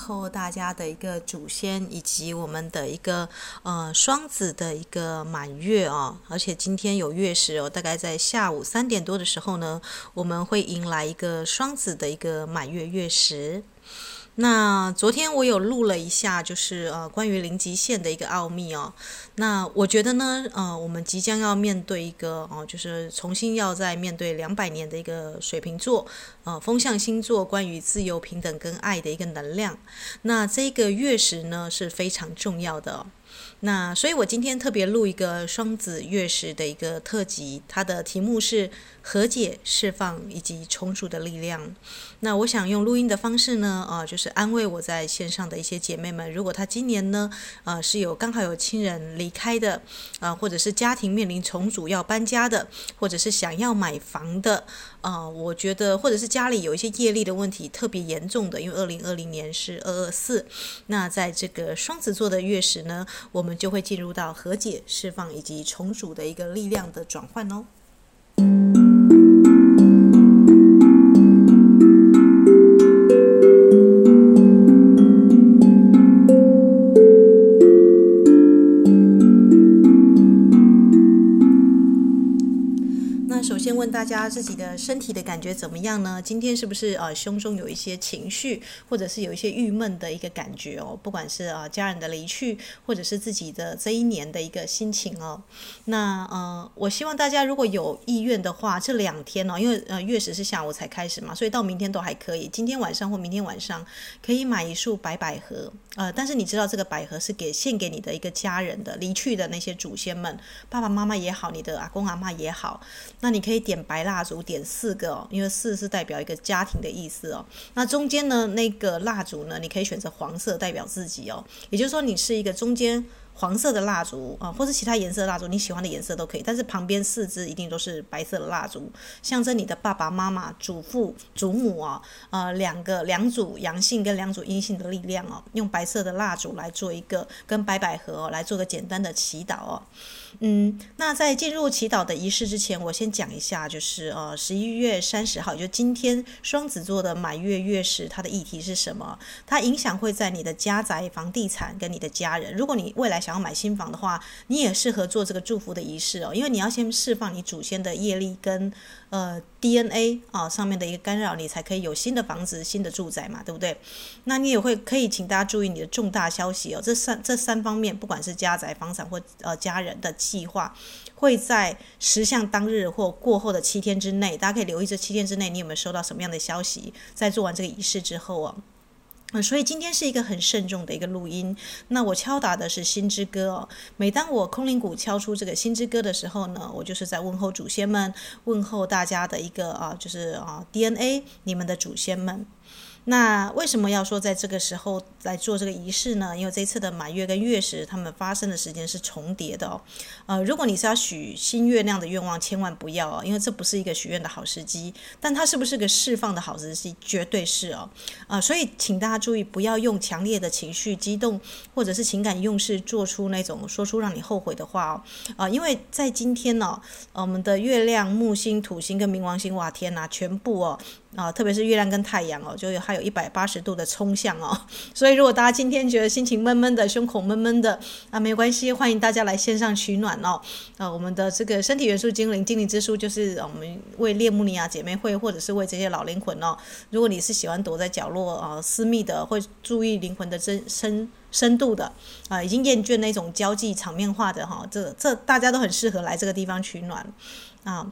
后，大家的一个祖先，以及我们的一个呃双子的一个满月哦，而且今天有月食哦，大概在下午三点多的时候呢，我们会迎来一个双子的一个满月月食。那昨天我有录了一下，就是呃关于零极限的一个奥秘哦。那我觉得呢，呃，我们即将要面对一个哦，就是重新要再面对两百年的一个水瓶座，呃，风象星座关于自由、平等跟爱的一个能量。那这个月食呢是非常重要的。那所以我今天特别录一个双子月食的一个特辑，它的题目是和解、释放以及重组的力量。那我想用录音的方式呢，呃，就是安慰我在线上的一些姐妹们，如果她今年呢，呃，是有刚好有亲人离开的，啊、或者是家庭面临重组要搬家的，或者是想要买房的，啊、我觉得或者是家里有一些业力的问题特别严重的，因为二零二零年是二二四，那在这个双子座的月食呢，我们就会进入到和解、释放以及重组的一个力量的转换哦。大家自己的身体的感觉怎么样呢？今天是不是呃胸中有一些情绪，或者是有一些郁闷的一个感觉哦？不管是呃家人的离去，或者是自己的这一年的一个心情哦。那呃，我希望大家如果有意愿的话，这两天哦，因为呃月食是下午才开始嘛，所以到明天都还可以。今天晚上或明天晚上可以买一束白百合，呃，但是你知道这个百合是给献给你的一个家人的离去的那些祖先们，爸爸妈妈也好，你的阿公阿嬷也好，那你可以点。白蜡烛，点四个哦，因为四是代表一个家庭的意思哦。那中间呢，那个蜡烛呢，你可以选择黄色，代表自己哦。也就是说，你是一个中间。黄色的蜡烛啊，或是其他颜色蜡烛，你喜欢的颜色都可以。但是旁边四支一定都是白色的蜡烛，象征你的爸爸妈妈、祖父、祖母啊，呃，两个两组阳性跟两组阴性的力量哦，用白色的蜡烛来做一个跟白百合哦来做个简单的祈祷哦。嗯，那在进入祈祷的仪式之前，我先讲一下，就是呃十一月三十号，就今天双子座的满月月食，它的议题是什么？它影响会在你的家宅、房地产跟你的家人。如果你未来想要买新房的话，你也适合做这个祝福的仪式哦，因为你要先释放你祖先的业力跟呃 DNA 啊上面的一个干扰，你才可以有新的房子、新的住宅嘛，对不对？那你也会可以请大家注意你的重大消息哦，这三这三方面，不管是家宅、房产或呃家人的计划，会在实相当日或过后的七天之内，大家可以留意这七天之内你有没有收到什么样的消息，在做完这个仪式之后哦。嗯，所以今天是一个很慎重的一个录音。那我敲打的是心之歌哦。每当我空灵鼓敲出这个心之歌的时候呢，我就是在问候祖先们，问候大家的一个啊，就是啊 DNA，你们的祖先们。那为什么要说在这个时候来做这个仪式呢？因为这次的满月跟月食，他们发生的时间是重叠的哦。呃，如果你是要许新月亮的愿望，千万不要哦，因为这不是一个许愿的好时机。但它是不是个释放的好时机？绝对是哦。啊、所以请大家注意，不要用强烈的情绪、激动或者是情感用事，做出那种说出让你后悔的话哦。啊、因为在今天呢、我们的月亮、木星、土星跟冥王星，哇天呐，全部哦。啊，特别是月亮跟太阳哦，就有还有一百八十度的冲向哦，所以如果大家今天觉得心情闷闷的、胸口闷闷的啊，没关系，欢迎大家来线上取暖哦。啊，我们的这个身体元素精灵精灵之书，就是我们为列穆尼亚姐妹会，或者是为这些老灵魂哦。如果你是喜欢躲在角落啊，私密的，会注意灵魂的真深深度的啊，已经厌倦那种交际场面化的哈，这这大家都很适合来这个地方取暖啊。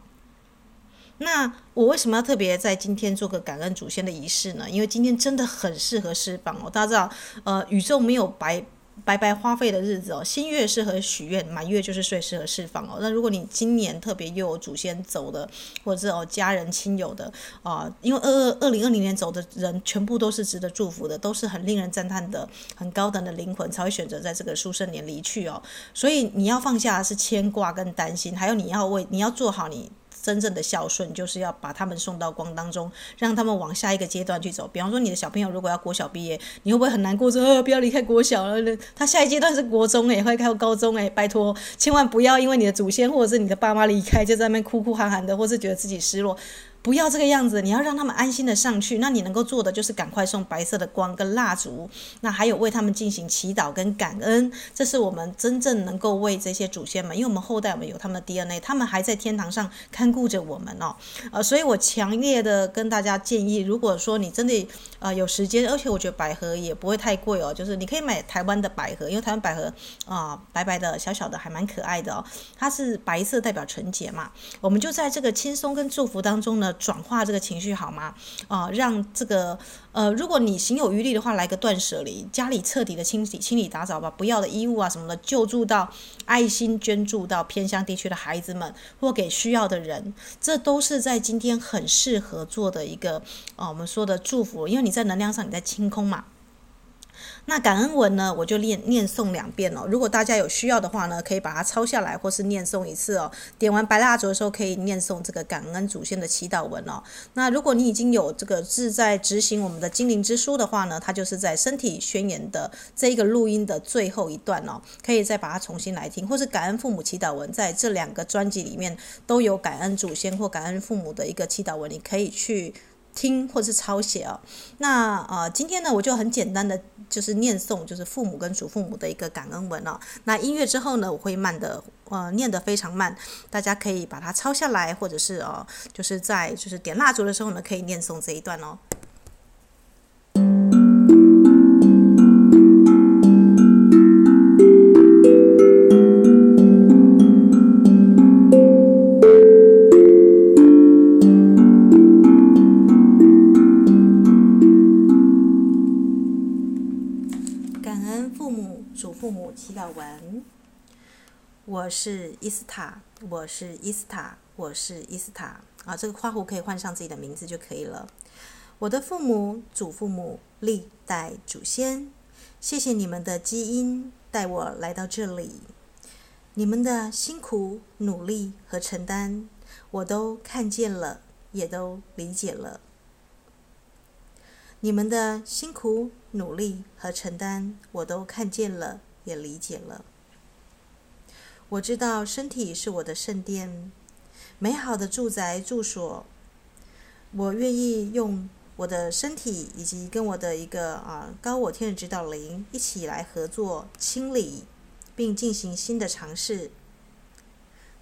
那我为什么要特别在今天做个感恩祖先的仪式呢？因为今天真的很适合释放哦。大家知道，呃，宇宙没有白白白花费的日子哦。新月适合许愿，满月就是最适合释放哦。那如果你今年特别又有祖先走的，或者是哦家人亲友的啊、因为二二二零二零年走的人全部都是值得祝福的，都是很令人赞叹的、很高等的灵魂才会选择在这个书生年离去哦。所以你要放下的是牵挂跟担心，还有你要为你要做好你。真正的孝顺就是要把他们送到光当中，让他们往下一个阶段去走。比方说，你的小朋友如果要国小毕业，你会不会很难过说？不要离开国小了，他下一阶段是国中诶，会开高中诶，拜托，千万不要因为你的祖先或者是你的爸妈离开，就在那边哭哭喊喊的，或是觉得自己失落。不要这个样子，你要让他们安心的上去。那你能够做的就是赶快送白色的光跟蜡烛，那还有为他们进行祈祷跟感恩，这是我们真正能够为这些祖先们，因为我们后代我们有他们的 DNA，他们还在天堂上看顾着我们哦。呃，所以我强烈的跟大家建议，如果说你真的呃有时间，而且我觉得百合也不会太贵哦，就是你可以买台湾的百合，因为台湾百合啊、白白的小小的还蛮可爱的哦，它是白色代表纯洁嘛，我们就在这个轻松跟祝福当中呢，转化这个情绪好吗？啊、让这个呃，如果你行有余力的话，来个断舍离，家里彻底的清理、清理打扫吧，不要的衣物啊什么的，救助到爱心捐助到偏乡地区的孩子们，或给需要的人，这都是在今天很适合做的一个啊、呃，我们说的祝福，因为你在能量上你在清空嘛。那感恩文呢，我就念念诵两遍哦。如果大家有需要的话呢，可以把它抄下来，或是念诵一次哦。点完白蜡烛的时候，可以念诵这个感恩祖先的祈祷文哦。那如果你已经有这个志在执行我们的精灵之书的话呢，它就是在身体宣言的这一个录音的最后一段哦，可以再把它重新来听，或是感恩父母祈祷文，在这两个专辑里面都有感恩祖先或感恩父母的一个祈祷文，你可以去。听或是抄写哦，那呃，今天呢，我就很简单的就是念诵，就是父母跟祖父母的一个感恩文哦。那音乐之后呢，我会慢的呃念得非常慢，大家可以把它抄下来，或者是哦，就是在就是点蜡烛的时候呢，可以念诵这一段哦。我是伊斯塔，我是伊斯塔，我是伊斯塔啊！这个花壶可以换上自己的名字就可以了。我的父母、祖父母、历代祖先，谢谢你们的基因带我来到这里。你们的辛苦、努力和承担，我都看见了，也都理解了。你们的辛苦、努力和承担，我都看见了，也理解了。我知道身体是我的圣殿，美好的住宅住所。我愿意用我的身体以及跟我的一个啊高我天使指导灵一起来合作清理，并进行新的尝试，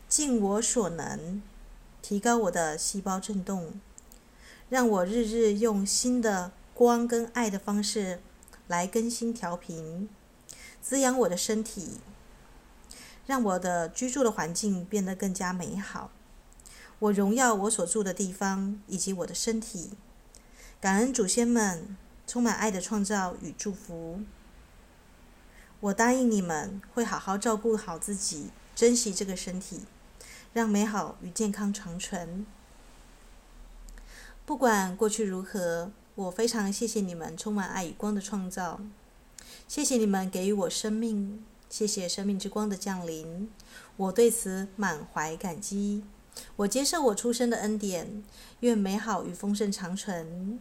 尽我所能提高我的细胞振动，让我日日用新的光跟爱的方式来更新调频，滋养我的身体。让我的居住的环境变得更加美好。我荣耀我所住的地方以及我的身体。感恩祖先们充满爱的创造与祝福。我答应你们会好好照顾好自己，珍惜这个身体，让美好与健康长存。不管过去如何，我非常谢谢你们充满爱与光的创造。谢谢你们给予我生命。谢谢生命之光的降临，我对此满怀感激。我接受我出生的恩典，愿美好与丰盛长存。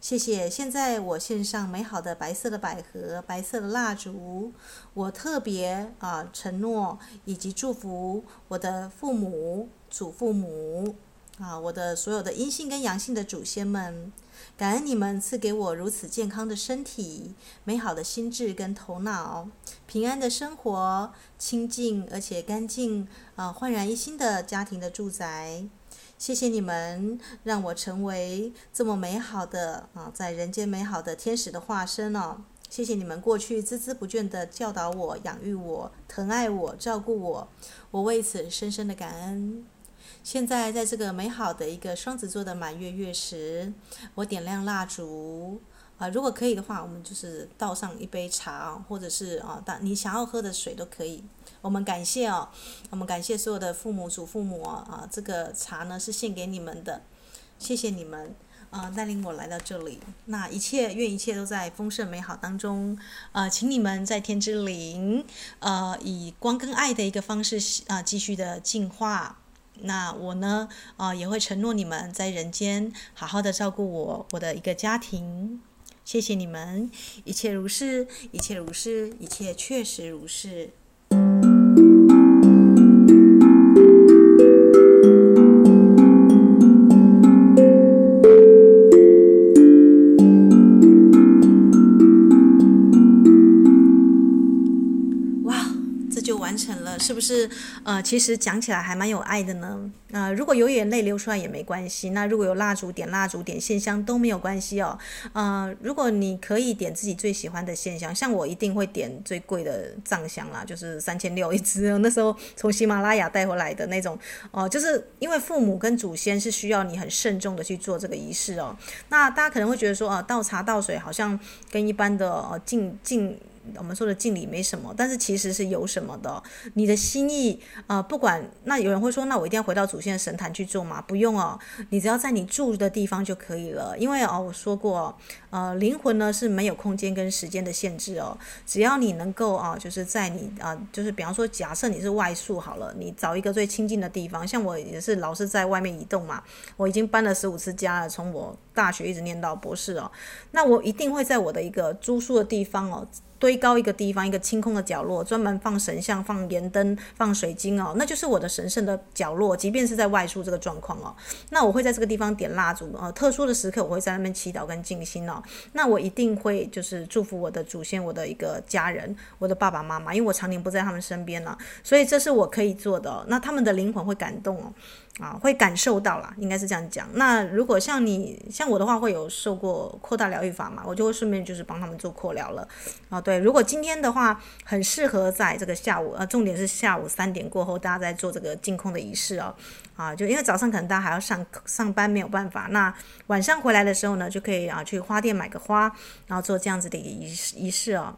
谢谢，现在我献上美好的白色的百合、白色的蜡烛。我特别啊、承诺以及祝福我的父母、祖父母啊，我的所有的阴性跟阳性的祖先们。感恩你们赐给我如此健康的身体、美好的心智跟头脑、平安的生活、清净而且干净、啊、焕然一新的家庭的住宅。谢谢你们让我成为这么美好的啊，在人间美好的天使的化身哦。谢谢你们过去孜孜不倦地教导我、养育我、疼爱我、照顾我，我为此深深的感恩。现在在这个美好的一个双子座的满月月时，我点亮蜡烛啊，如果可以的话，我们就是倒上一杯茶，或者是啊，当你想要喝的水都可以。我们感谢哦，我们感谢所有的父母、祖父母啊，这个茶呢是献给你们的，谢谢你们啊，带领我来到这里。那一切愿一切都在丰盛美好当中啊，请你们在天之灵呃，以光跟爱的一个方式啊，继续的进化。那我呢，啊、也会承诺你们在人间好好的照顾我，我的一个家庭。谢谢你们，一切如是，一切如是，一切确实如是。是呃，其实讲起来还蛮有爱的呢。呃，如果有眼泪流出来也没关系，那如果有蜡烛点蜡烛点线香都没有关系哦。呃，如果你可以点自己最喜欢的线香，像我一定会点最贵的藏香啦，就是三千六一支，那时候从喜马拉雅带回来的那种哦、就是因为父母跟祖先是需要你很慎重的去做这个仪式哦。那大家可能会觉得说啊、倒茶倒水好像跟一般的呃敬敬。我们说的敬礼没什么，但是其实是有什么的。你的心意啊、不管那有人会说，那我一定要回到祖先的神坛去做吗？不用哦，你只要在你住的地方就可以了。因为哦，我说过，呃，灵魂呢是没有空间跟时间的限制哦。只要你能够啊，就是在你啊，就是比方说，假设你是外宿好了，你找一个最亲近的地方。像我也是老是在外面移动嘛，我已经搬了十五次家了，从我大学一直念到博士哦。那我一定会在我的一个住宿的地方哦。堆高一个地方，一个清空的角落，专门放神像、放盐灯、放水晶哦，那就是我的神圣的角落。即便是在外宿这个状况哦，那我会在这个地方点蜡烛，呃，特殊的时刻我会在那边祈祷跟静心哦。那我一定会就是祝福我的祖先、我的一个家人、我的爸爸妈妈，因为我常年不在他们身边了，所以这是我可以做的。那他们的灵魂会感动哦。啊，会感受到啦，应该是这样讲。那如果像你像我的话，会有受过扩大疗愈法嘛，我就会顺便就是帮他们做扩疗了。啊，对，如果今天的话，很适合在这个下午，呃，重点是下午三点过后，大家在做这个净空的仪式哦。啊，就因为早上可能大家还要上上班，没有办法。那晚上回来的时候呢，就可以啊去花店买个花，然后做这样子的一个仪式仪式哦。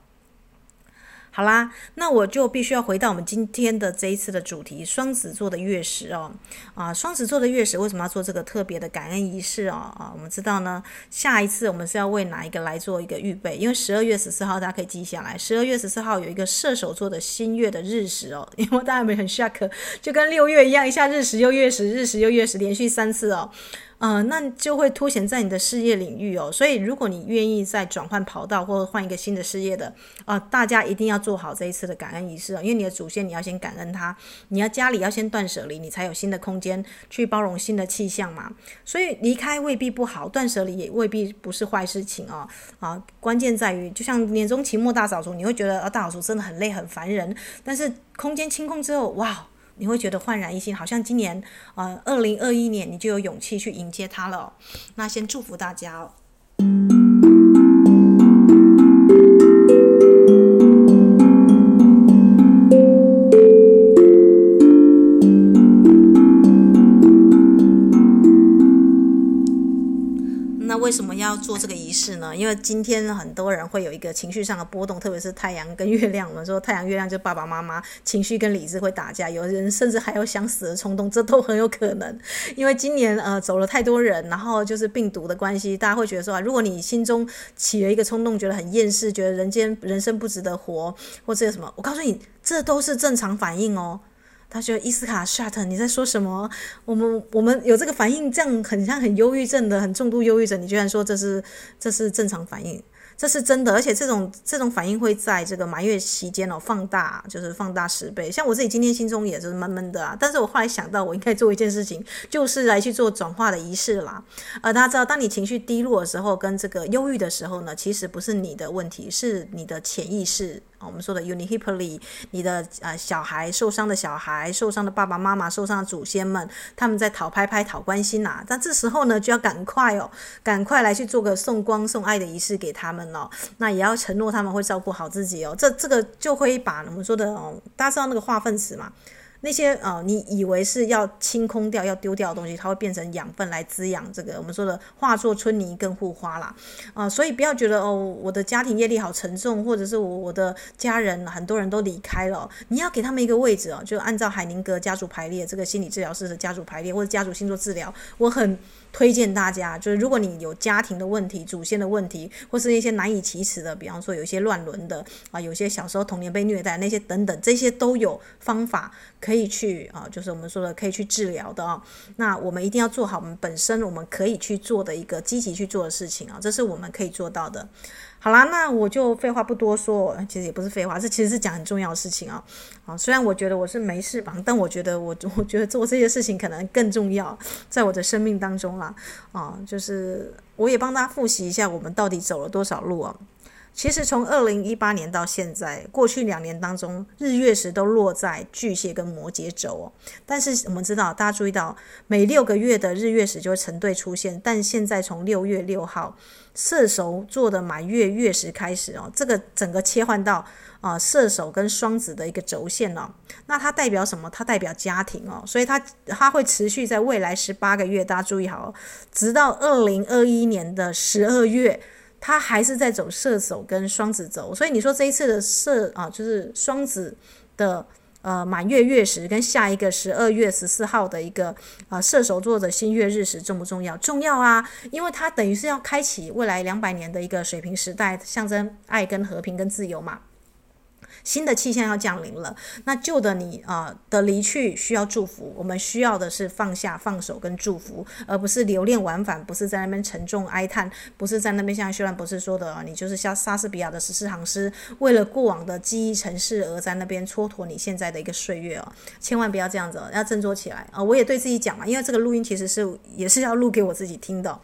好啦，那我就必须要回到我们今天的这一次的主题——双子座的月食哦。啊，双子座的月食为什么要做这个特别的感恩仪式哦？啊，我们知道呢，下一次我们是要为哪一个来做一个预备？因为十二月十四号大家可以记下来，十二月十四号有一个射手座的新月的日食哦。因为大家没很 shock，就跟六月一样，一下日食又月食，日食又月食，连续三次哦。呃，那就会凸显在你的事业领域哦。所以，如果你愿意再转换跑道或者换一个新的事业的，啊、大家一定要做好这一次的感恩仪式哦。因为你的祖先，你要先感恩他，你要家里要先断舍离，你才有新的空间去包容新的气象嘛。所以离开未必不好，断舍离也未必不是坏事情哦。啊，关键在于，就像年终期末大扫除，你会觉得啊，大扫除真的很累很烦人，但是空间清空之后，哇！你会觉得焕然一新，好像今年，呃，二零二一年你就有勇气去迎接它了。那先祝福大家哦。为什么要做这个仪式呢？因为今天很多人会有一个情绪上的波动，特别是太阳跟月亮。我们说太阳、月亮就爸爸妈妈情绪跟理智会打架，有人甚至还有想死的冲动，这都很有可能。因为今年呃走了太多人，然后就是病毒的关系，大家会觉得说啊，如果你心中起了一个冲动，觉得很厌世，觉得人间人生不值得活，或者什么，我告诉你，这都是正常反应哦。他说：“伊斯卡沙特，你在说什么？我们我们有这个反应，这样很像很忧郁症的，很重度忧郁症。你居然说这是这是正常反应？”这是真的，而且这种这种反应会在这个满月期间哦放大，就是放大十倍。像我自己今天心中也是闷闷的啊，但是我后来想到，我应该做一件事情，就是来去做转化的仪式啦。呃，大家知道，当你情绪低落的时候，跟这个忧郁的时候呢，其实不是你的问题，是你的潜意识，我们说的 unihipply，你的呃小孩受伤的小孩，受伤的爸爸妈妈，受伤的祖先们，他们在讨拍拍、讨关心呐、啊。但这时候呢，就要赶快哦，赶快来去做个送光、送爱的仪式给他们。哦，那也要承诺他们会照顾好自己哦。这这个就会把我们说的哦，大家知道那个化粪池嘛？那些呃，你以为是要清空掉、要丢掉的东西，它会变成养分来滋养这个我们说的化作春泥更护花啦。啊、所以不要觉得哦，我的家庭业力好沉重，或者是我我的家人很多人都离开了，你要给他们一个位置哦，就按照海宁格家族排列这个心理治疗师的家族排列或者家族星座治疗，我很。推荐大家，就是如果你有家庭的问题、祖先的问题，或是一些难以启齿的，比方说有一些乱伦的啊，有些小时候童年被虐待那些等等，这些都有方法可以去啊，就是我们说的可以去治疗的啊。那我们一定要做好我们本身我们可以去做的一个积极去做的事情啊，这是我们可以做到的。好啦，那我就废话不多说，其实也不是废话，这其实是讲很重要的事情啊。啊，虽然我觉得我是没事吧，但我觉得我我觉得做这些事情可能更重要，在我的生命当中啦。啊，就是我也帮大家复习一下，我们到底走了多少路啊。其实从二零一八年到现在，过去两年当中，日月食都落在巨蟹跟摩羯轴哦。但是我们知道，大家注意到，每六个月的日月食就会成对出现。但现在从六月六号，射手座的满月月食开始哦，这个整个切换到啊射手跟双子的一个轴线哦。那它代表什么？它代表家庭哦，所以它它会持续在未来十八个月，大家注意好，哦直到二零二一年的十二月。他还是在走射手跟双子走，所以你说这一次的射啊，就是双子的呃满月月食跟下一个十二月十四号的一个啊射手座的新月日食重不重要？重要啊，因为它等于是要开启未来两百年的一个水平时代，象征爱跟和平跟自由嘛。新的气象要降临了，那旧的你啊、的离去需要祝福，我们需要的是放下、放手跟祝福，而不是留恋往返，不是在那边沉重哀叹，不是在那边像修兰博士说的啊，你就是像莎士比亚的十四行诗，为了过往的记忆城市而在那边蹉跎你现在的一个岁月哦，千万不要这样子，要振作起来啊！我也对自己讲嘛，因为这个录音其实是也是要录给我自己听的。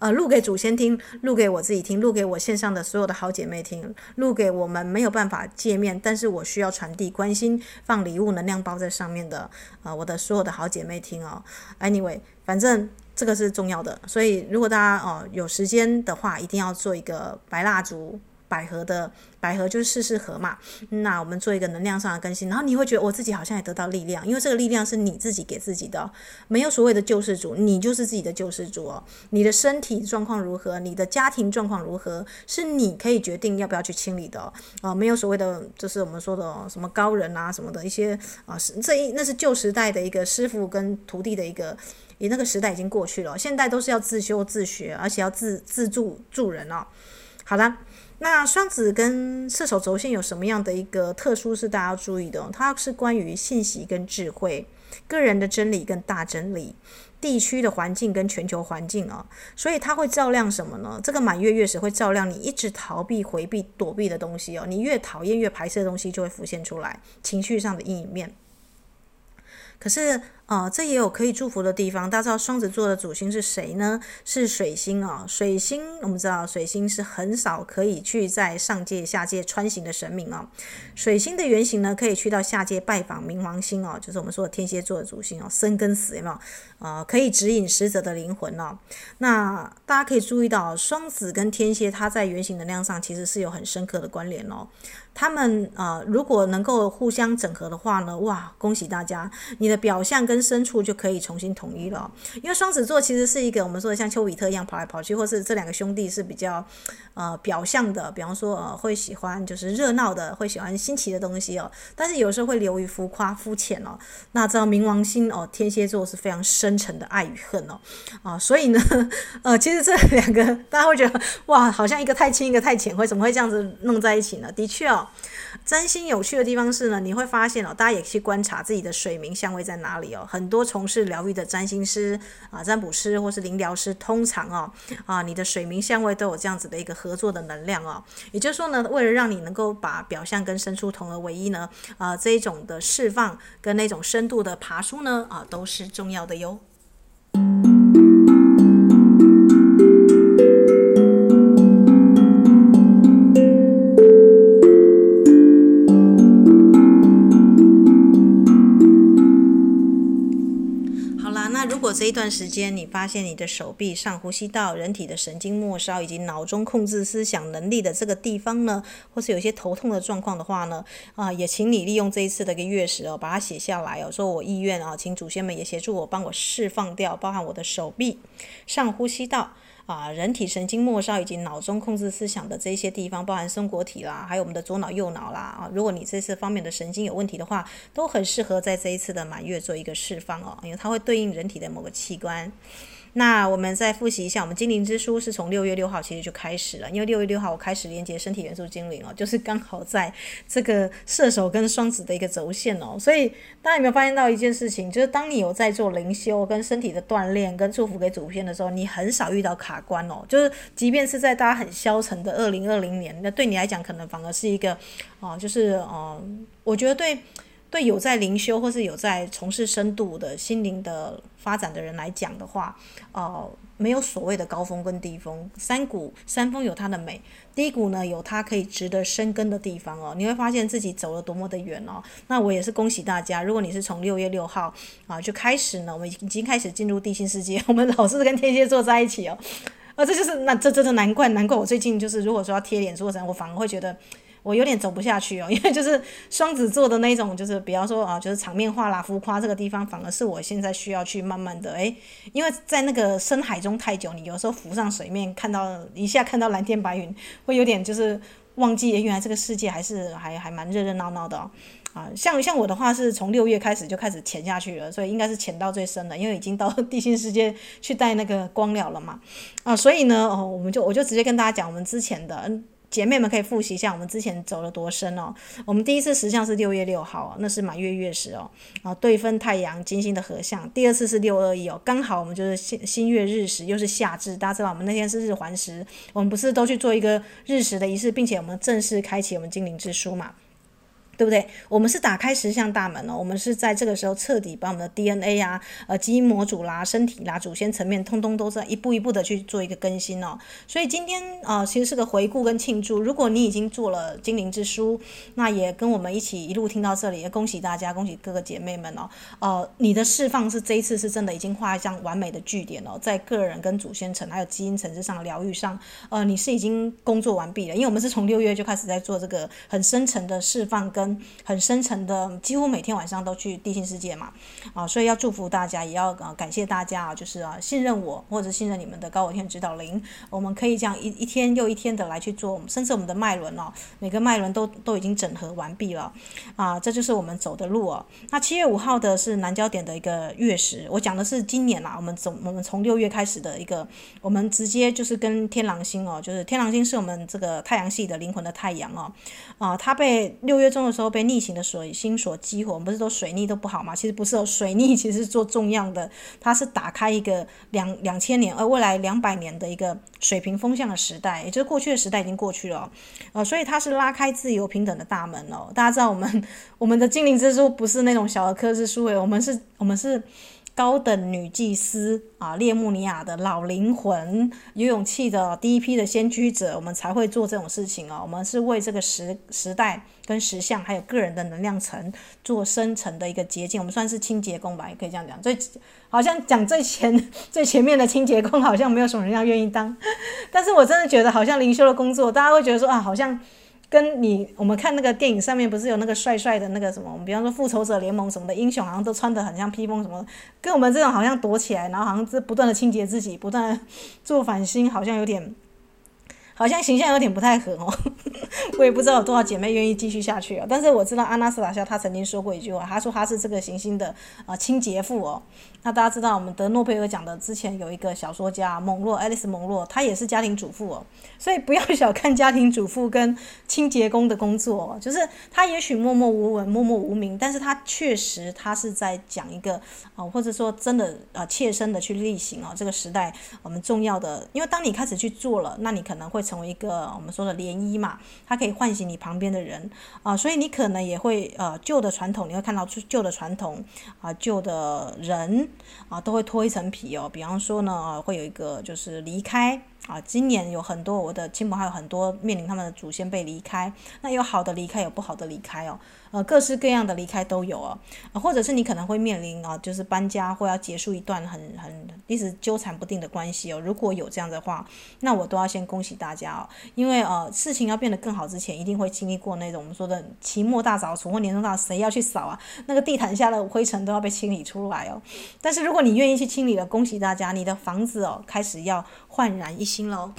呃，录给祖先听，录给我自己听，录给我线上的所有的好姐妹听，录给我们没有办法见面，但是我需要传递关心、放礼物、能量包在上面的，呃，我的所有的好姐妹听哦。Anyway，反正这个是重要的，所以如果大家哦、有时间的话，一定要做一个白蜡烛。百合的百合就是事事合嘛，那我们做一个能量上的更新，然后你会觉得我自己好像也得到力量，因为这个力量是你自己给自己的，没有所谓的救世主，你就是自己的救世主哦。你的身体状况如何，你的家庭状况如何，是你可以决定要不要去清理的啊，没有所谓的，就是我们说的什么高人啊什么的一些啊，是这一那是旧时代的一个师傅跟徒弟的一个，你那个时代已经过去了，现在都是要自修自学，而且要自自助助人哦。好的。那双子跟射手轴线有什么样的一个特殊是大家要注意的哦？它是关于信息跟智慧、个人的真理跟大真理、地区的环境跟全球环境啊，所以它会照亮什么呢？这个满月月食会照亮你一直逃避、回避、躲避的东西哦。你越讨厌、越排斥的东西就会浮现出来，情绪上的阴影面。可是。啊、哦，这也有可以祝福的地方。大家知道双子座的主星是谁呢？是水星、哦。水星，我们知道水星是很少可以去在上界、下界穿行的神明哦。水星的原型呢，可以去到下界拜访冥王星哦，就是我们说的天蝎座的主星哦。生跟死有没有？呃，可以指引死者的灵魂哦。那大家可以注意到，双子跟天蝎，它在原型能量上其实是有很深刻的关联哦。他们啊、呃，如果能够互相整合的话呢，哇，恭喜大家，你的表象跟深处就可以重新统一了。因为双子座其实是一个我们说的像丘比特一样跑来跑去，或是这两个兄弟是比较呃表象的，比方说呃会喜欢就是热闹的，会喜欢新奇的东西哦。但是有时候会流于浮夸、肤浅哦。那知道冥王星哦，天蝎座是非常深沉的爱与恨哦啊、所以呢，呃，其实这两个大家会觉得哇，好像一个太轻，一个太浅，会怎么会这样子弄在一起呢？的确哦。占星有趣的地方是呢，你会发现哦，大家也去观察自己的水明相位在哪里哦。很多从事疗愈的占星师啊、占卜师或是灵疗师，通常哦啊，你的水明相位都有这样子的一个合作的能量哦。也就是说呢，为了让你能够把表象跟深处同而为一呢，啊，这一种的释放跟那种深度的爬出呢，啊，都是重要的哟。这一段时间，你发现你的手臂上呼吸道、人体的神经末梢以及脑中控制思想能力的这个地方呢，或是有些头痛的状况的话呢，啊，也请你利用这一次的一个月食哦，把它写下来哦，说我意愿啊，请祖先们也协助我，帮我释放掉，包含我的手臂上呼吸道。啊，人体神经末梢以及脑中控制思想的这些地方，包含松果体啦，还有我们的左脑、右脑啦。啊，如果你这次方面的神经有问题的话，都很适合在这一次的满月做一个释放哦，因为它会对应人体的某个器官。那我们再复习一下，我们精灵之书是从六月六号其实就开始了，因为六月六号我开始连接身体元素精灵哦，就是刚好在这个射手跟双子的一个轴线哦，所以大家有没有发现到一件事情，就是当你有在做灵修跟身体的锻炼跟祝福给祖先的时候，你很少遇到卡关哦，就是即便是在大家很消沉的二零二零年，那对你来讲可能反而是一个哦，就是哦，我觉得对。对有在灵修或是有在从事深度的心灵的发展的人来讲的话，呃，没有所谓的高峰跟低峰，山谷山峰有它的美，低谷呢有它可以值得深耕的地方哦。你会发现自己走了多么的远哦。那我也是恭喜大家，如果你是从六月六号啊就开始呢，我们已经开始进入地心世界，我们老是跟天蝎座在一起哦。啊，这就是那这真的难怪难怪我最近就是如果说要贴脸做什么，我反而会觉得。我有点走不下去哦，因为就是双子座的那种，就是比方说啊，就是场面话啦、浮夸这个地方，反而是我现在需要去慢慢的诶，因为在那个深海中太久，你有时候浮上水面，看到一下看到蓝天白云，会有点就是忘记原来这个世界还是还还蛮热热闹闹的哦。啊，像像我的话是从六月开始就开始潜下去了，所以应该是潜到最深了，因为已经到地心世界去带那个光疗了嘛。啊，所以呢，哦，我们就我就直接跟大家讲我们之前的嗯。姐妹们可以复习一下我们之前走了多深哦。我们第一次实像是六月六号，那是满月月食哦。啊，对分太阳金星的合相。第二次是六二一哦，刚好我们就是新新月日食，又是夏至。大家知道我们那天是日环食，我们不是都去做一个日食的仪式，并且我们正式开启我们精灵之书嘛。对不对？我们是打开十项大门哦，我们是在这个时候彻底把我们的 DNA 啊、呃基因模组啦、身体啦、祖先层面，通通都在一步一步的去做一个更新哦。所以今天啊、呃，其实是个回顾跟庆祝。如果你已经做了精灵之书，那也跟我们一起一路听到这里，也恭喜大家，恭喜各个姐妹们哦。呃，你的释放是这一次是真的已经画上完美的句点哦，在个人跟祖先层还有基因层次上疗愈上，呃，你是已经工作完毕了，因为我们是从六月就开始在做这个很深层的释放跟。很深沉的，几乎每天晚上都去地心世界嘛，啊，所以要祝福大家，也要啊感谢大家啊，就是啊信任我或者信任你们的高我天指导灵，我们可以这样一一天又一天的来去做，甚至我们的脉轮哦，每个脉轮都都已经整合完毕了，啊，这就是我们走的路哦。那七月五号的是南交点的一个月食，我讲的是今年啦，我们总我们从六月开始的一个，我们直接就是跟天狼星哦，就是天狼星是我们这个太阳系的灵魂的太阳哦，啊，它被六月中的都被逆。行的水星所激活，我们不是说水逆都不好吗？其实不是哦，水逆其实是做重要的，它是打开一个两两千年，而未来两百年的一个水平风向的时代，也就是过去的时代已经过去了，呃，所以它是拉开自由平等的大门哦。大家知道我们我们的精灵之书不是那种小儿科之书诶，我们是，我们是。高等女祭司啊，列穆尼亚的老灵魂，有勇气的第一批的先驱者，我们才会做这种事情哦。我们是为这个时时代跟实相，还有个人的能量层做深层的一个洁净，我们算是清洁工吧，也可以这样讲。最好像讲最前最前面的清洁工，好像没有什么人要愿意当。但是我真的觉得，好像灵修的工作，大家会觉得说啊，好像。跟你我们看那个电影上面不是有那个帅帅的那个什么？我们比方说复仇者联盟什么的英雄，好像都穿得很像披风什么，跟我们这种好像躲起来，然后好像是不断的清洁自己，不断做反省，好像有点。好像形象有点不太合哦，我也不知道有多少姐妹愿意继续下去哦。但是我知道阿纳斯塔夏她曾经说过一句话，她说她是这个行星的啊清洁妇哦。那大家知道我们得诺贝尔奖的之前有一个小说家蒙洛，爱丽丝蒙洛，她也是家庭主妇哦。所以不要小看家庭主妇跟清洁工的工作哦，就是她也许默默无闻、默默无名，但是她确实她是在讲一个啊，或者说真的啊切身的去例行哦这个时代我们重要的，因为当你开始去做了，那你可能会。成为一个我们说的涟漪嘛，它可以唤醒你旁边的人啊、所以你可能也会呃旧的传统，你会看到旧的传统啊，旧、的人啊、都会脱一层皮哦。比方说呢，呃、会有一个就是离开啊、今年有很多我的亲朋还有很多面临他们的祖先被离开，那有好的离开，有不好的离开哦。呃，各式各样的离开都有哦，或者是你可能会面临啊，就是搬家或要结束一段很很一直纠缠不定的关系哦。如果有这样的话，那我都要先恭喜大家哦，因为呃，事情要变得更好之前，一定会经历过那种我们说的期末大扫除或年终大，谁要去扫啊？那个地毯下的灰尘都要被清理出来哦。但是如果你愿意去清理了，恭喜大家，你的房子哦开始要焕然一新喽。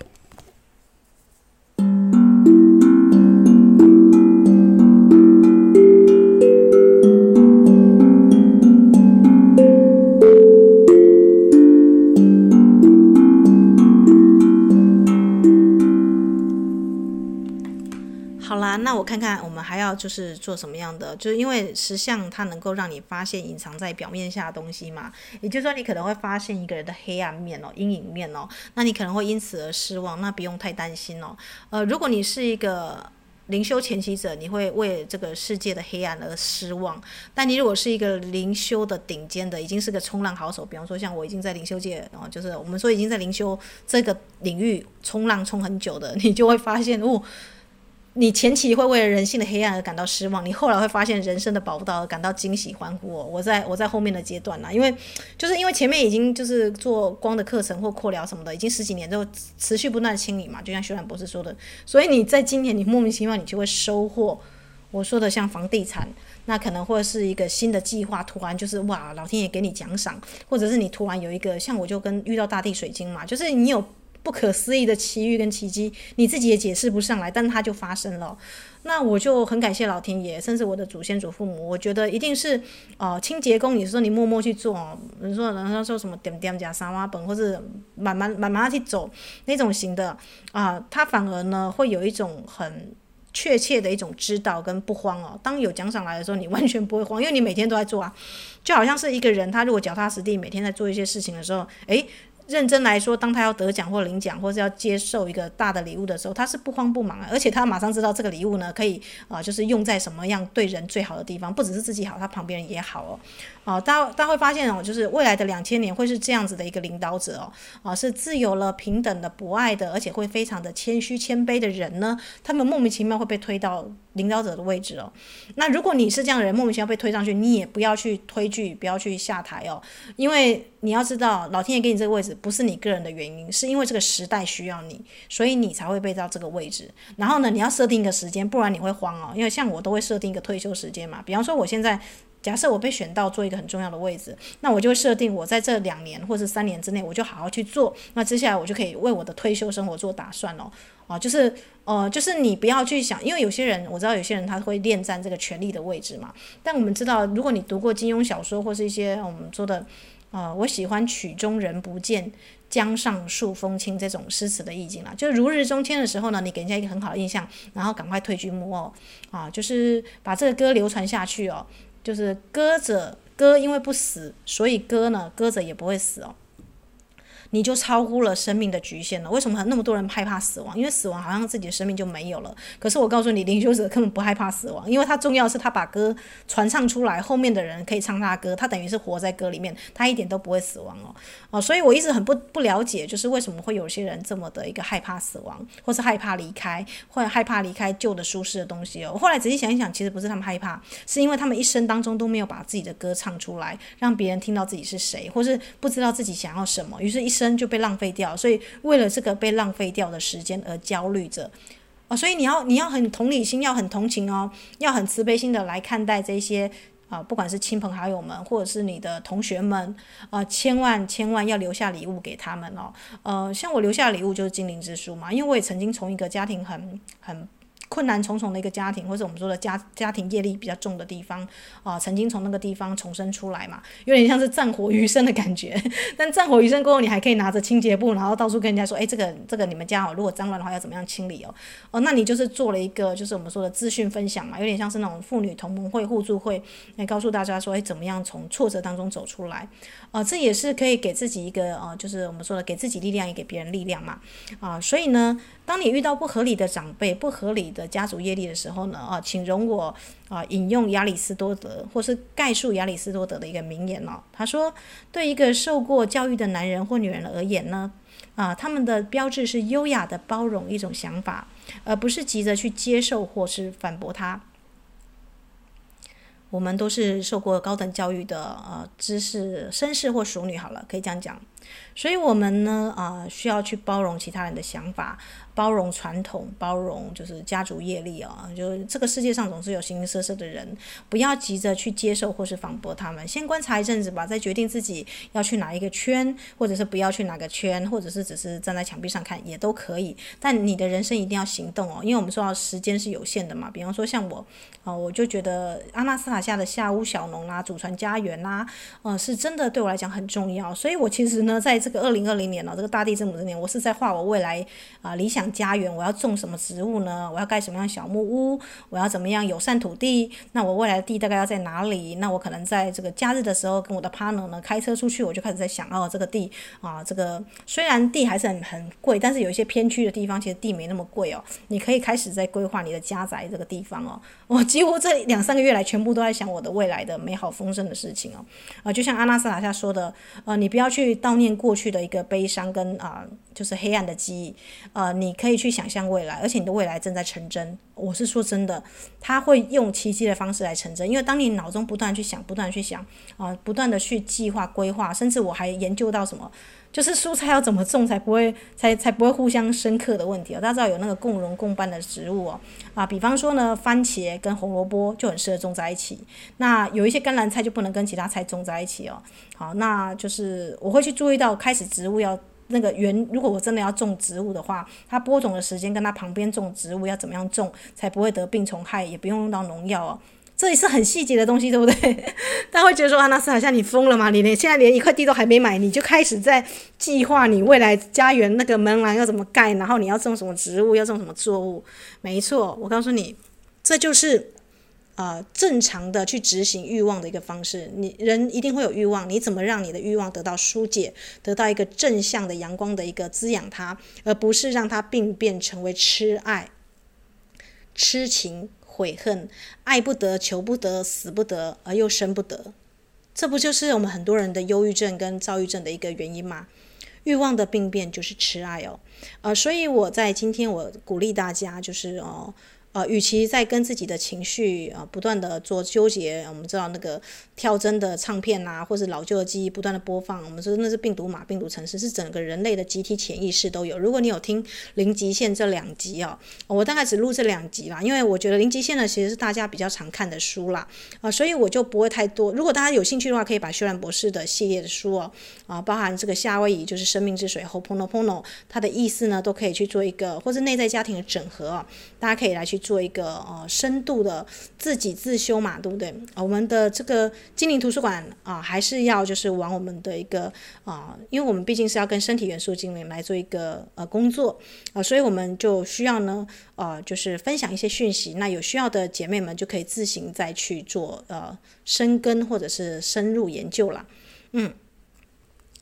那我看看，我们还要就是做什么样的？就是因为实相它能够让你发现隐藏在表面下的东西嘛。也就是说，你可能会发现一个人的黑暗面哦，阴影面哦。那你可能会因此而失望，那不用太担心哦。呃，如果你是一个灵修前期者，你会为这个世界的黑暗而失望；但你如果是一个灵修的顶尖的，已经是个冲浪好手，比方说像我已经在灵修界哦，就是我们说已经在灵修这个领域冲浪冲很久的，你就会发现哦。你前期会为了人性的黑暗而感到失望，你后来会发现人生的宝道而感到惊喜欢呼哦。我在我在后面的阶段呢，因为就是因为前面已经就是做光的课程或扩疗什么的，已经十几年都持续不断的清理嘛，就像修兰博士说的，所以你在今年你莫名其妙你就会收获。我说的像房地产，那可能会是一个新的计划，突然就是哇，老天爷给你奖赏，或者是你突然有一个像我就跟遇到大地水晶嘛，就是你有。不可思议的奇遇跟奇迹，你自己也解释不上来，但它就发生了。那我就很感谢老天爷，甚至我的祖先祖父母，我觉得一定是、呃，清洁工，你说你默默去做，你说人家说什么点点加三瓦本，或者慢慢慢慢去走那种型的啊、他反而呢会有一种很确切的一种知道跟不慌哦。当有奖赏来的时候，你完全不会慌，因为你每天都在做啊，就好像是一个人，他如果脚踏实地每天在做一些事情的时候，诶。认真来说，当他要得奖或领奖，或是要接受一个大的礼物的时候，他是不慌不忙啊，而且他马上知道这个礼物呢，可以啊、就是用在什么样对人最好的地方，不只是自己好，他旁边人也好哦。啊，大家大家会发现哦，就是未来的两千年会是这样子的一个领导者哦，啊，是自由了、平等的、博爱的，而且会非常的谦虚谦卑的人呢，他们莫名其妙会被推到领导者的位置哦。那如果你是这样的人，莫名其妙被推上去，你也不要去推拒，不要去下台哦，因为你要知道，老天爷给你这个位置不是你个人的原因，是因为这个时代需要你，所以你才会被到这个位置。然后呢，你要设定一个时间，不然你会慌哦，因为像我都会设定一个退休时间嘛，比方说我现在。假设我被选到做一个很重要的位置，那我就设定我在这两年或者三年之内，我就好好去做。那接下来我就可以为我的退休生活做打算哦。啊，就是呃，就是你不要去想，因为有些人我知道有些人他会恋战这个权力的位置嘛。但我们知道，如果你读过金庸小说或是一些我们说的，啊，我喜欢曲终人不见，江上数风清这种诗词的意境啦，就是如日中天的时候呢，你给人家一个很好的印象，然后赶快退居幕后啊，就是把这个歌流传下去哦。就是歌者歌，因为不死，所以歌呢，歌者也不会死哦。你就超乎了生命的局限了。为什么那么多人害怕死亡？因为死亡好像自己的生命就没有了。可是我告诉你，灵修者根本不害怕死亡，因为他重要的是他把歌传唱出来，后面的人可以唱他的歌，他等于是活在歌里面，他一点都不会死亡哦。哦，所以我一直很不不了解，就是为什么会有些人这么的一个害怕死亡，或是害怕离开，或者害怕离开旧的舒适的东西哦。后来仔细想一想，其实不是他们害怕，是因为他们一生当中都没有把自己的歌唱出来，让别人听到自己是谁，或是不知道自己想要什么，于是一生。就被浪费掉，所以为了这个被浪费掉的时间而焦虑着，哦，所以你要你要很同理心，要很同情哦，要很慈悲心的来看待这些啊、不管是亲朋好友们，或者是你的同学们，啊、千万千万要留下礼物给他们哦，呃，像我留下礼物就是精灵之书嘛，因为我也曾经从一个家庭很很。困难重重的一个家庭，或者我们说的家家庭业力比较重的地方啊、曾经从那个地方重生出来嘛，有点像是战火余生的感觉。但战火余生过后，你还可以拿着清洁布，然后到处跟人家说，哎，这个这个你们家哦，如果脏乱的话要怎么样清理哦？哦，那你就是做了一个就是我们说的资讯分享嘛，有点像是那种妇女同盟会互助会，来告诉大家说，哎，怎么样从挫折当中走出来？啊、这也是可以给自己一个呃，就是我们说的给自己力量，也给别人力量嘛。啊、所以呢。当你遇到不合理的长辈、不合理的家族业力的时候呢，啊，请容我啊引用亚里士多德，或是概述亚里士多德的一个名言哦。他说：“对一个受过教育的男人或女人而言呢，啊，他们的标志是优雅的包容一种想法，而不是急着去接受或是反驳他。”我们都是受过高等教育的呃知识绅士或淑女，好了，可以这样讲。所以，我们呢，啊、需要去包容其他人的想法，包容传统，包容就是家族业力啊、哦。就这个世界上总是有形形色色的人，不要急着去接受或是反驳他们，先观察一阵子吧，再决定自己要去哪一个圈，或者是不要去哪个圈，或者是只是站在墙壁上看也都可以。但你的人生一定要行动哦，因为我们说到时间是有限的嘛。比方说像我，啊、我就觉得阿纳斯塔夏的夏屋小农啦、祖传家园啦、啊，呃，是真的对我来讲很重要。所以我其实呢。在这个二零二零年呢、这个大地之母之年，我是在画我未来啊、理想家园，我要种什么植物呢？我要盖什么样小木屋？我要怎么样友善土地？那我未来的地大概要在哪里？那我可能在这个假日的时候跟我的 partner 呢开车出去，我就开始在想哦，这个地啊，这个虽然地还是很很贵，但是有一些偏区的地方其实地没那么贵哦。你可以开始在规划你的家宅这个地方哦。我几乎这两三个月来全部都在想我的未来的美好丰盛的事情哦。啊，就像阿纳斯塔夏说的，呃，你不要去悼念过去的一个悲伤跟啊。就是黑暗的记忆，呃，你可以去想象未来，而且你的未来正在成真。我是说真的，他会用奇迹的方式来成真。因为当你脑中不断去想，不断去想，啊、不断的去计划规划，甚至我还研究到什么，就是蔬菜要怎么种才不会，才才不会互相深刻的问题哦。大家知道有那个共荣共伴的植物哦，啊，比方说呢，番茄跟红萝卜就很适合种在一起。那有一些甘蓝菜就不能跟其他菜种在一起哦。好，那就是我会去注意到，开始植物要。那个园，如果我真的要种植物的话，它播种的时间跟它旁边种植物要怎么样种，才不会得病虫害，也不用用到农药哦。这也是很细节的东西，对不对？大家会觉得说啊，那是好像你疯了吗？你连现在连一块地都还没买，你就开始在计划你未来家园那个门栏要怎么盖，然后你要种什么植物，要种什么作物？没错，我告诉你，这就是。呃，正常的去执行欲望的一个方式，你人一定会有欲望，你怎么让你的欲望得到疏解，得到一个正向的阳光的一个滋养它，而不是让它病变成为痴爱、痴情、悔恨，爱不得、求不得、死不得，而又生不得，这不就是我们很多人的忧郁症跟躁郁症的一个原因吗？欲望的病变就是痴爱哦，呃，所以我在今天我鼓励大家就是哦。呃，与其在跟自己的情绪啊、不断的做纠结，我们知道那个跳针的唱片啊，或是老旧的记忆不断的播放，我们说那是病毒码、病毒程式，是整个人类的集体潜意识都有。如果你有听《零极限》这两集哦，我大概只录这两集啦，因为我觉得《零极限》呢其实是大家比较常看的书啦，啊、所以我就不会太多。如果大家有兴趣的话，可以把修兰博士的系列的书哦，啊、包含这个夏威夷就是生命之水 h o p o n o p o n o 它的意思呢都可以去做一个，或是内在家庭的整合、哦，大家可以来去。做一个呃深度的自己自修嘛，对不对？我们的这个精灵图书馆啊、还是要就是往我们的一个啊、因为我们毕竟是要跟身体元素精灵来做一个呃工作啊、所以我们就需要呢呃，就是分享一些讯息。那有需要的姐妹们就可以自行再去做呃深耕或者是深入研究了，嗯。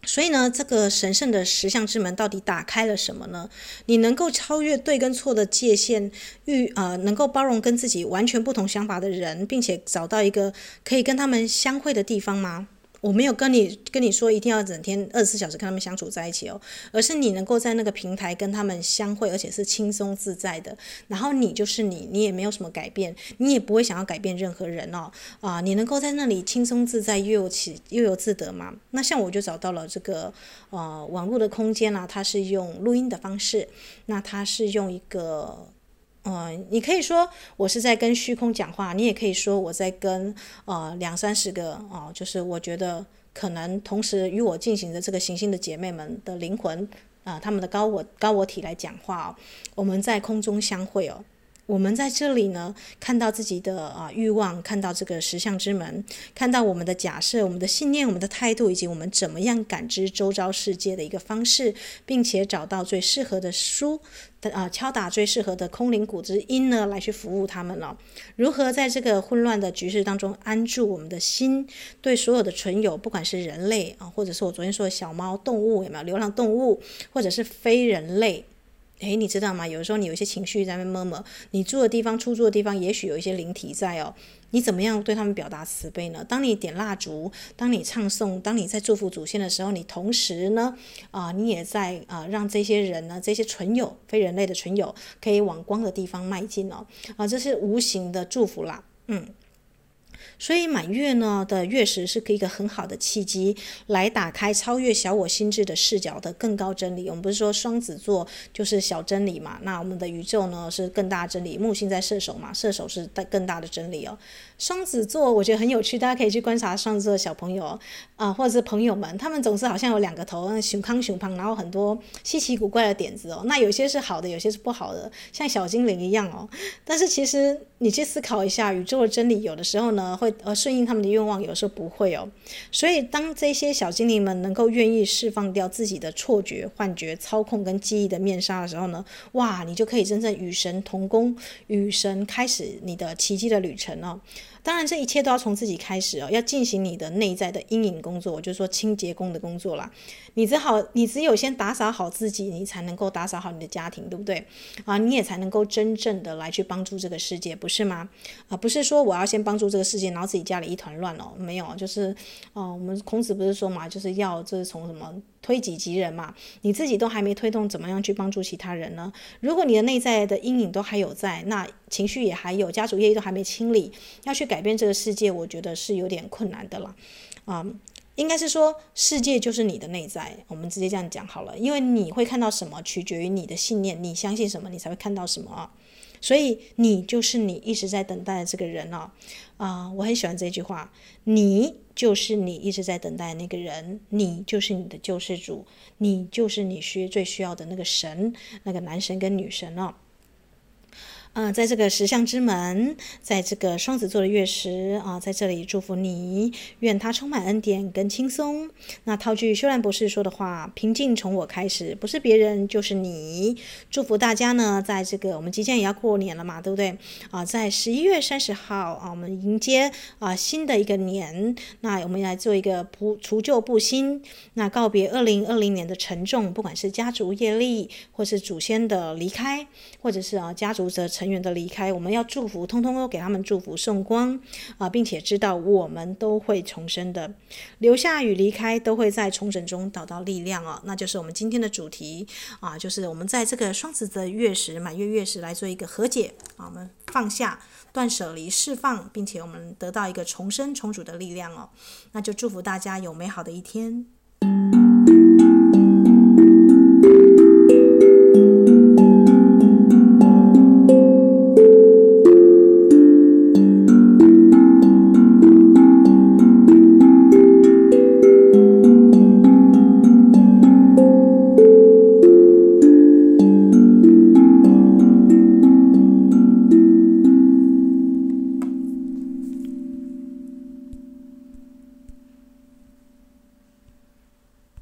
所以呢，这个神圣的十项之门到底打开了什么呢？你能够超越对跟错的界限，遇呃，能够包容跟自己完全不同想法的人，并且找到一个可以跟他们相会的地方吗？我没有跟你跟你说一定要整天二十四小时跟他们相处在一起哦，而是你能够在那个平台跟他们相会，而且是轻松自在的。然后你就是你，你也没有什么改变，你也不会想要改变任何人哦。啊，你能够在那里轻松自在，又有起又有自得嘛？那像我就找到了这个呃网络的空间啊，它是用录音的方式，那它是用一个。嗯，你可以说我是在跟虚空讲话，你也可以说我在跟呃两三十个哦、就是我觉得可能同时与我进行的这个行星的姐妹们的灵魂啊、呃，他们的高我高我体来讲话哦，我们在空中相会哦。我们在这里呢，看到自己的啊欲望，看到这个实相之门，看到我们的假设、我们的信念、我们的态度，以及我们怎么样感知周遭世界的一个方式，并且找到最适合的书的啊，敲打最适合的空灵鼓之音呢，来去服务他们了。如何在这个混乱的局势当中安住我们的心？对所有的存有，不管是人类啊，或者是我昨天说的小猫、动物，有没有流浪动物，或者是非人类？诶，你知道吗？有时候你有一些情绪在那边 murmur，你住的地方、出租的地方，也许有一些灵体在哦。你怎么样对他们表达慈悲呢？当你点蜡烛，当你唱诵，当你在祝福祖先的时候，你同时呢，啊、你也在啊、让这些人呢，这些存有、非人类的存有，可以往光的地方迈进哦。啊、这是无形的祝福啦，嗯。所以满月呢的月食是一个很好的契机，来打开超越小我心智的视角的更高真理。我们不是说双子座就是小真理嘛？那我们的宇宙呢是更大真理。木星在射手嘛，射手是更大的真理哦。双子座我觉得很有趣，大家可以去观察双子座的小朋友啊、或者是朋友们，他们总是好像有两个头，熊康熊胖，然后很多稀奇古怪的点子哦。那有些是好的，有些是不好的，像小精灵一样哦。但是其实你去思考一下，宇宙的真理有的时候呢。呢会呃顺应他们的愿望，有时候不会哦。所以当这些小精灵们能够愿意释放掉自己的错觉、幻觉、操控跟记忆的面纱的时候呢，哇，你就可以真正与神同工，与神开始你的奇迹的旅程哦。当然，这一切都要从自己开始哦，要进行你的内在的阴影工作，就是说清洁工的工作啦。你只好，你只有先打扫好自己，你才能够打扫好你的家庭，对不对？啊，你也才能够真正的来去帮助这个世界，不是吗？啊，不是说我要先帮助这个世界，然后自己家里一团乱哦，没有，就是，哦，我们孔子不是说嘛，就是要这是从什么？推己及人嘛，你自己都还没推动，怎么样去帮助其他人呢？如果你的内在的阴影都还有在，那情绪也还有，家族业力都还没清理，要去改变这个世界，我觉得是有点困难的了。啊、应该是说，世界就是你的内在，我们直接这样讲好了，因为你会看到什么，取决于你的信念，你相信什么，你才会看到什么。所以你就是你一直在等待的这个人啊，啊、我很喜欢这句话，你就是你一直在等待那个人，你就是你的救世主，你就是你需最需要的那个神，那个男神跟女神了。嗯、在这个十象之门，在这个双子座的月食啊，在这里祝福你，愿他充满恩典跟轻松。那套句修兰博士说的话，平静从我开始，不是别人就是你。祝福大家呢，在这个我们即将也要过年了嘛，对不对？啊，在十一月三十号啊，我们迎接啊新的一个年，那我们来做一个不除旧布新，那告别二零二零年的沉重，不管是家族业力，或是祖先的离开，或者是啊家族的。成员的离开，我们要祝福，通通都给他们祝福送光啊，并且知道我们都会重生的，留下与离开都会在重整中找到力量哦。那就是我们今天的主题啊，就是我们在这个双子的月食满月月食来做一个和解啊，我们放下、断舍离、释放，并且我们得到一个重生重组的力量哦。那就祝福大家有美好的一天。